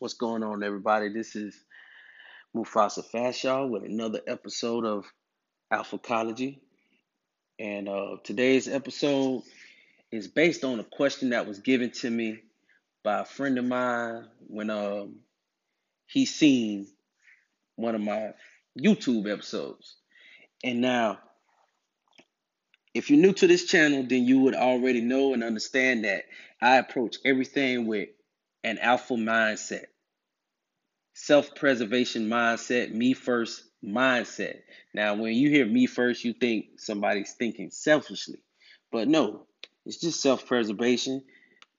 What's going on, everybody? This is Mufasa Fashaw with another episode of Alphacology. And uh, today's episode is based on a question that was given to me by a friend of mine when um, he seen one of my YouTube episodes. And now, if you're new to this channel, then you would already know and understand that I approach everything with an alpha mindset, self preservation mindset, me first mindset. Now, when you hear me first, you think somebody's thinking selfishly, but no, it's just self preservation,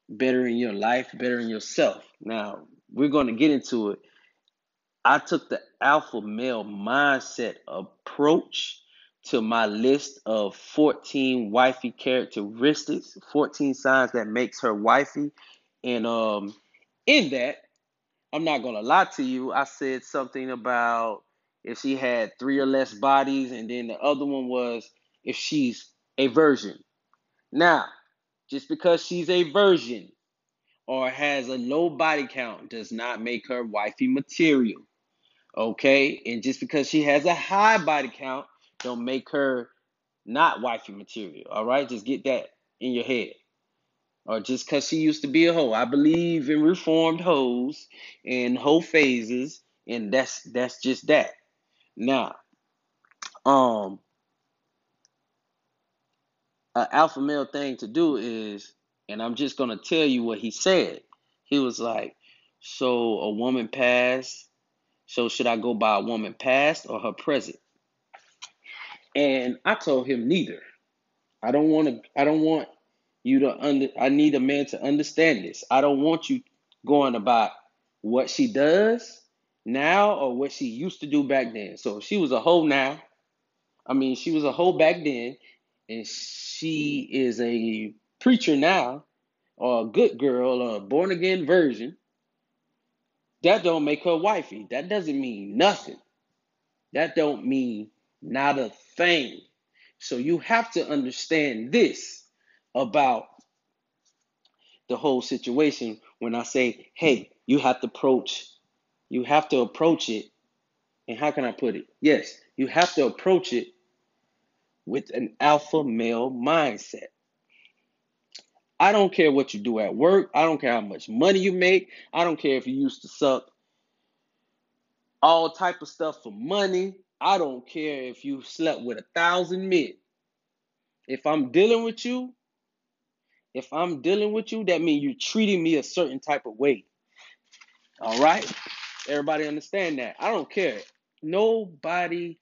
bettering your life, bettering yourself. Now, we're going to get into it. I took the alpha male mindset approach to my list of 14 wifey characteristics, 14 signs that makes her wifey. And um in that, I'm not gonna lie to you, I said something about if she had three or less bodies, and then the other one was if she's a virgin. Now, just because she's a virgin or has a low body count does not make her wifey material. Okay? And just because she has a high body count don't make her not wifey material. All right? Just get that in your head or just because she used to be a hoe. I believe in reformed hoes and hoe phases, and that's that's just that. Now, um, an alpha male thing to do is, and I'm just gonna tell you what he said. He was like, "So a woman passed. So should I go by a woman past or her present?" And I told him neither. I don't want to. I don't want you to under I need a man to understand this. I don't want you going about what she does now or what she used to do back then. So she was a hoe now. I mean, she was a hoe back then, and she is a preacher now, or a good girl, or a born again virgin. That don't make her wifey. That doesn't mean nothing. That don't mean not a thing. So you have to understand this about the whole situation when I say, hey, you have to approach, you have to approach it. And how can I put it? Yes, you have to approach it with an alpha male mindset. I don't care what you do at work. I don't care how much money you make. I don't care if you used to suck all type of stuff for money. I don't care if you slept with a thousand men. If I'm dealing with you, if I'm dealing with you, that means you're treating me a certain type of way. All right? Everybody understand that. I don't care. Nobody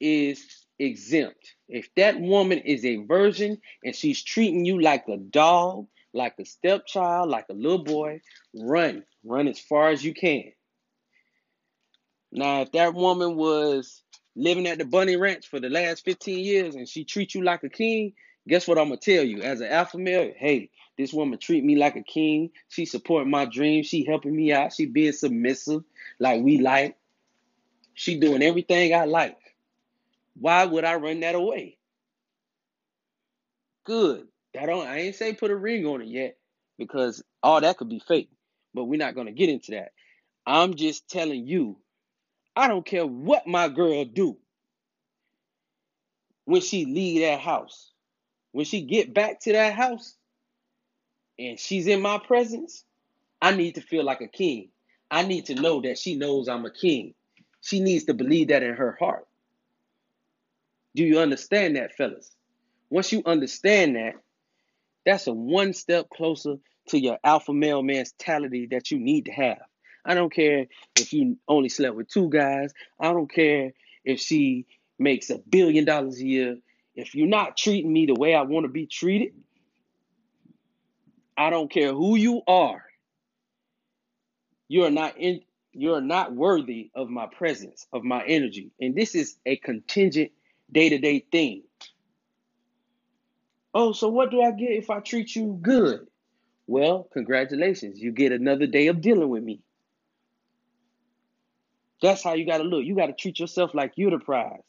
is exempt. If that woman is a virgin and she's treating you like a dog, like a stepchild, like a little boy, run. Run as far as you can. Now, if that woman was living at the Bunny Ranch for the last 15 years and she treats you like a king, Guess what I'm gonna tell you? As an alpha male, hey, this woman treat me like a king. She support my dreams. She helping me out. She being submissive, like we like. She doing everything I like. Why would I run that away? Good. That don't I ain't say put a ring on it yet because all that could be fake. But we're not gonna get into that. I'm just telling you, I don't care what my girl do when she leave that house when she get back to that house and she's in my presence, I need to feel like a king. I need to know that she knows I'm a king. She needs to believe that in her heart. Do you understand that, fellas? Once you understand that, that's a one step closer to your alpha male mentality that you need to have. I don't care if you only slept with two guys. I don't care if she makes a billion dollars a year if you're not treating me the way I want to be treated, I don't care who you are. You're not in you're not worthy of my presence, of my energy. And this is a contingent day-to-day thing. Oh, so what do I get if I treat you good? Well, congratulations. You get another day of dealing with me. That's how you got to look. You got to treat yourself like you're the prize.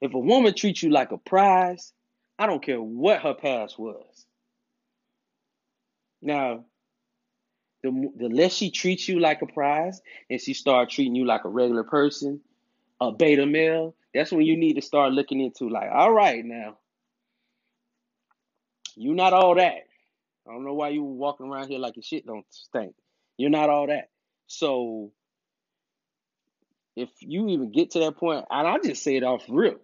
If a woman treats you like a prize, I don't care what her past was. Now, the the less she treats you like a prize, and she start treating you like a regular person, a beta male, that's when you need to start looking into like, all right now, you not all that. I don't know why you walking around here like your shit don't stink. You're not all that. So if you even get to that point, and I just say it off real.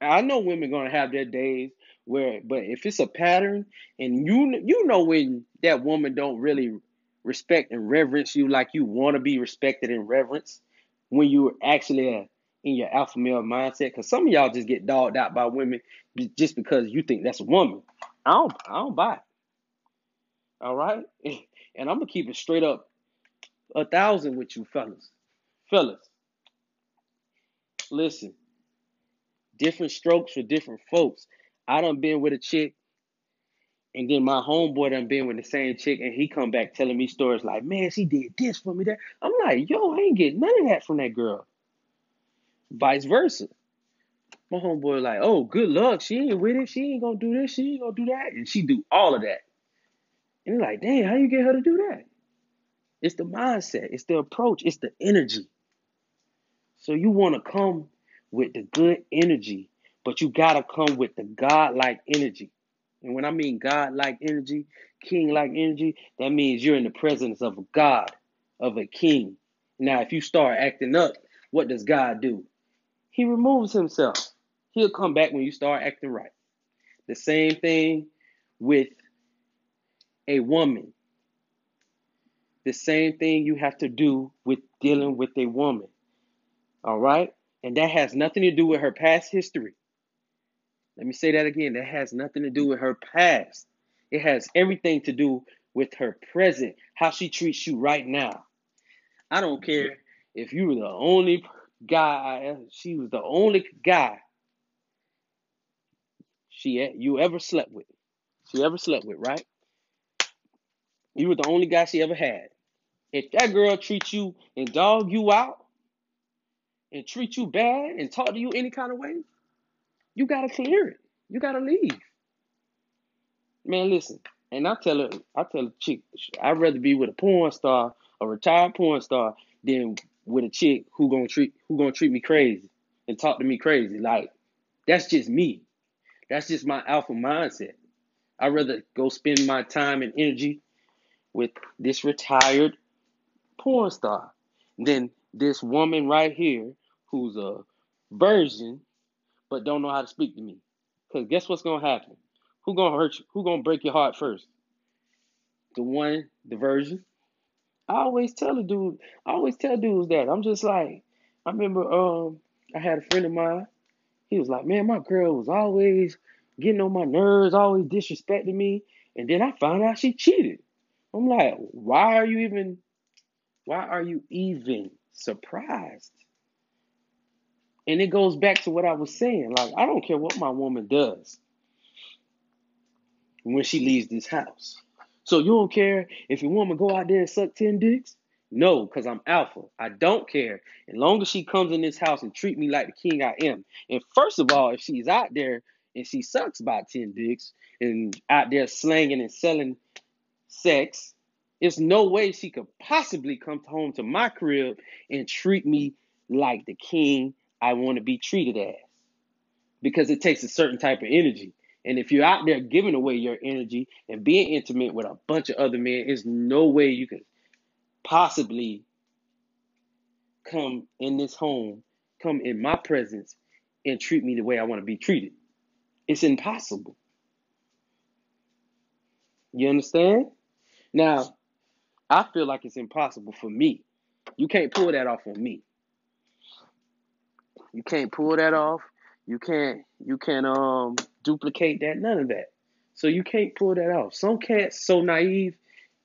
I know women gonna have their days where, but if it's a pattern, and you you know when that woman don't really respect and reverence you like you want to be respected and reverenced, when you're actually in your alpha male mindset, because some of y'all just get dogged out by women just because you think that's a woman. I don't I don't buy it. All right, and I'm gonna keep it straight up a thousand with you fellas, fellas. Listen, different strokes for different folks. I done been with a chick, and then my homeboy done been with the same chick, and he come back telling me stories like, man, she did this for me. That I'm like, yo, I ain't getting none of that from that girl. Vice versa. My homeboy like, oh, good luck. She ain't with it. She ain't gonna do this. She ain't gonna do that, and she do all of that. And you're like, damn, how you get her to do that? It's the mindset. It's the approach. It's the energy. So you want to come with the good energy, but you got to come with the God-like energy. And when I mean God-like energy, king-like energy, that means you're in the presence of a God, of a king. Now, if you start acting up, what does God do? He removes himself. He'll come back when you start acting right. The same thing with a woman. The same thing you have to do with dealing with a woman. All right? And that has nothing to do with her past history. Let me say that again. That has nothing to do with her past. It has everything to do with her present, how she treats you right now. I don't care if you were the only guy, she was the only guy she you ever slept with. She ever slept with, right? You were the only guy she ever had. If that girl treats you and dog you out, and treat you bad and talk to you any kind of way, you gotta clear it. You gotta leave. Man, listen. And I tell her, I tell a chick, I'd rather be with a porn star, a retired porn star, than with a chick who gonna treat who gonna treat me crazy and talk to me crazy. Like, that's just me. That's just my alpha mindset. I'd rather go spend my time and energy with this retired porn star than this woman right here who's a virgin but don't know how to speak to me. Cause guess what's gonna happen? Who gonna hurt you? Who gonna break your heart first? The one, the virgin. I always tell the dude, I always tell dudes that. I'm just like, I remember um I had a friend of mine. He was like, Man, my girl was always getting on my nerves, always disrespecting me. And then I found out she cheated. I'm like, why are you even why are you even surprised? And it goes back to what I was saying. Like, I don't care what my woman does when she leaves this house. So you don't care if your woman go out there and suck 10 dicks? No, because I'm alpha. I don't care. As long as she comes in this house and treat me like the king I am. And first of all, if she's out there and she sucks about 10 dicks and out there slanging and selling sex, there's no way she could possibly come home to my crib and treat me like the king I want to be treated as. Because it takes a certain type of energy. And if you're out there giving away your energy and being intimate with a bunch of other men, there's no way you can possibly come in this home, come in my presence, and treat me the way I want to be treated. It's impossible. You understand? Now, I feel like it's impossible for me. You can't pull that off on me. You can't pull that off. You can't you can't um duplicate that, none of that. So you can't pull that off. Some cats so naive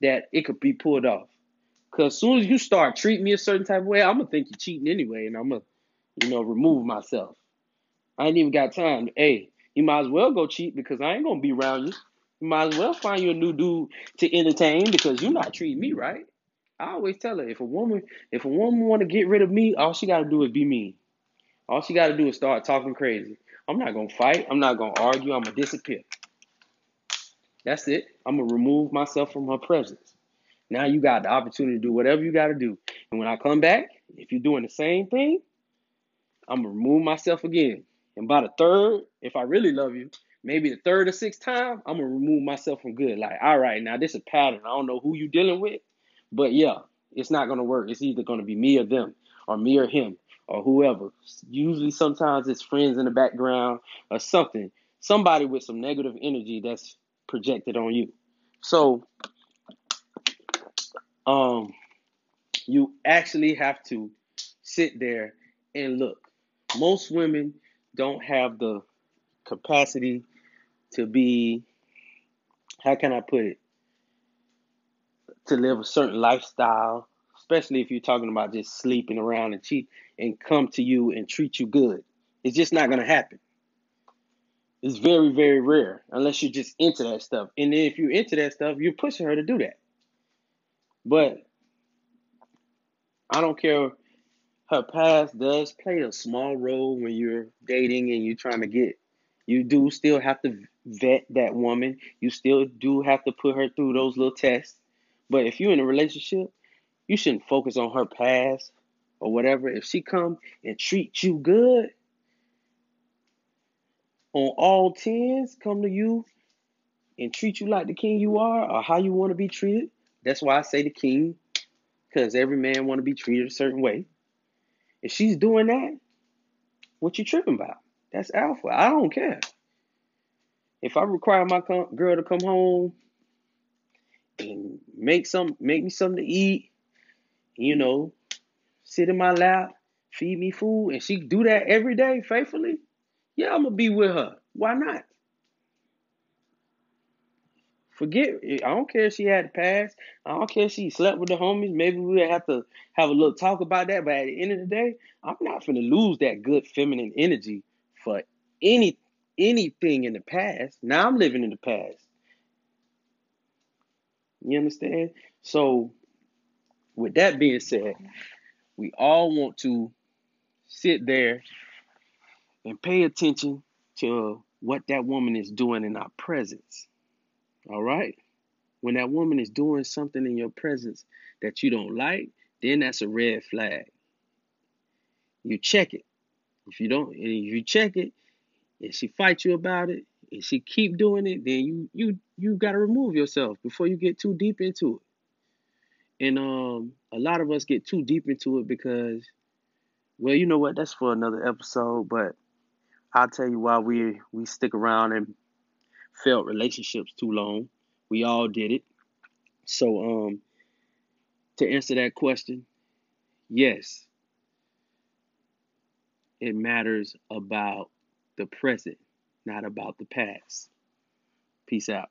that it could be pulled off. Cause as soon as you start treating me a certain type of way, I'm gonna think you're cheating anyway, and I'm gonna, you know, remove myself. I ain't even got time. Hey, you might as well go cheat because I ain't gonna be around you. Might as well find you a new dude to entertain because you're not treating me right. I always tell her if a woman if a woman want to get rid of me, all she gotta do is be mean. All she got to do is start talking crazy. I'm not to fight. I'm not to argue. I'm to disappear. That's it. I'm to remove myself from her presence. Now you got the opportunity to do whatever you got to do. And when I come back, if you're doing the same thing, I'm gonna remove myself again. And by the third, if I really love you, maybe the third or sixth time, I'm gonna remove myself from good. Like, all right, now this is a pattern. I don't know who you dealing with, but yeah, it's not gonna work. It's either gonna be me or them, or me or him, or whoever. Usually, sometimes it's friends in the background or something. Somebody with some negative energy that's projected on you. So, um, you actually have to sit there and look. Most women don't have the capacity to be, how can I put it, to live a certain lifestyle, especially if you're talking about just sleeping around and cheat and come to you and treat you good. It's just not going to happen. It's very, very rare unless you're just into that stuff. And then if you're into that stuff, you're pushing her to do that. But I don't care. Her past does play a small role when you're dating and you're trying to get. You do still have to vet that woman. You still do have to put her through those little tests. But if you're in a relationship, you shouldn't focus on her past or whatever. If she come and treat you good on all tens, come to you and treat you like the king you are or how you want to be treated. That's why I say the king, because every man want to be treated a certain way. If she's doing that, what you tripping about? That's alpha. I don't care. If I require my girl to come home and make some, make me something to eat, you know, sit in my lap, feed me food, and she do that every day faithfully, yeah, I'm gonna be with her. Why not? Forget. I don't care if she had a past. I don't care if she slept with the homies. Maybe we'll have to have a little talk about that. But at the end of the day, I'm not gonna lose that good feminine energy for any anything in the past. Now I'm living in the past. You understand? So, with that being said, we all want to sit there and pay attention to what that woman is doing in our presence. All right? When that woman is doing something in your presence that you don't like, then that's a red flag. You check it. If you don't, and if you check it, and she fights you about it, and she keep doing it, then you you you got to remove yourself before you get too deep into it. And um, a lot of us get too deep into it because, well, you know what? That's for another episode. But I'll tell you why we we stick around and failed relationships too long. We all did it. So um to answer that question, yes. It matters about the present, not about the past. Peace out.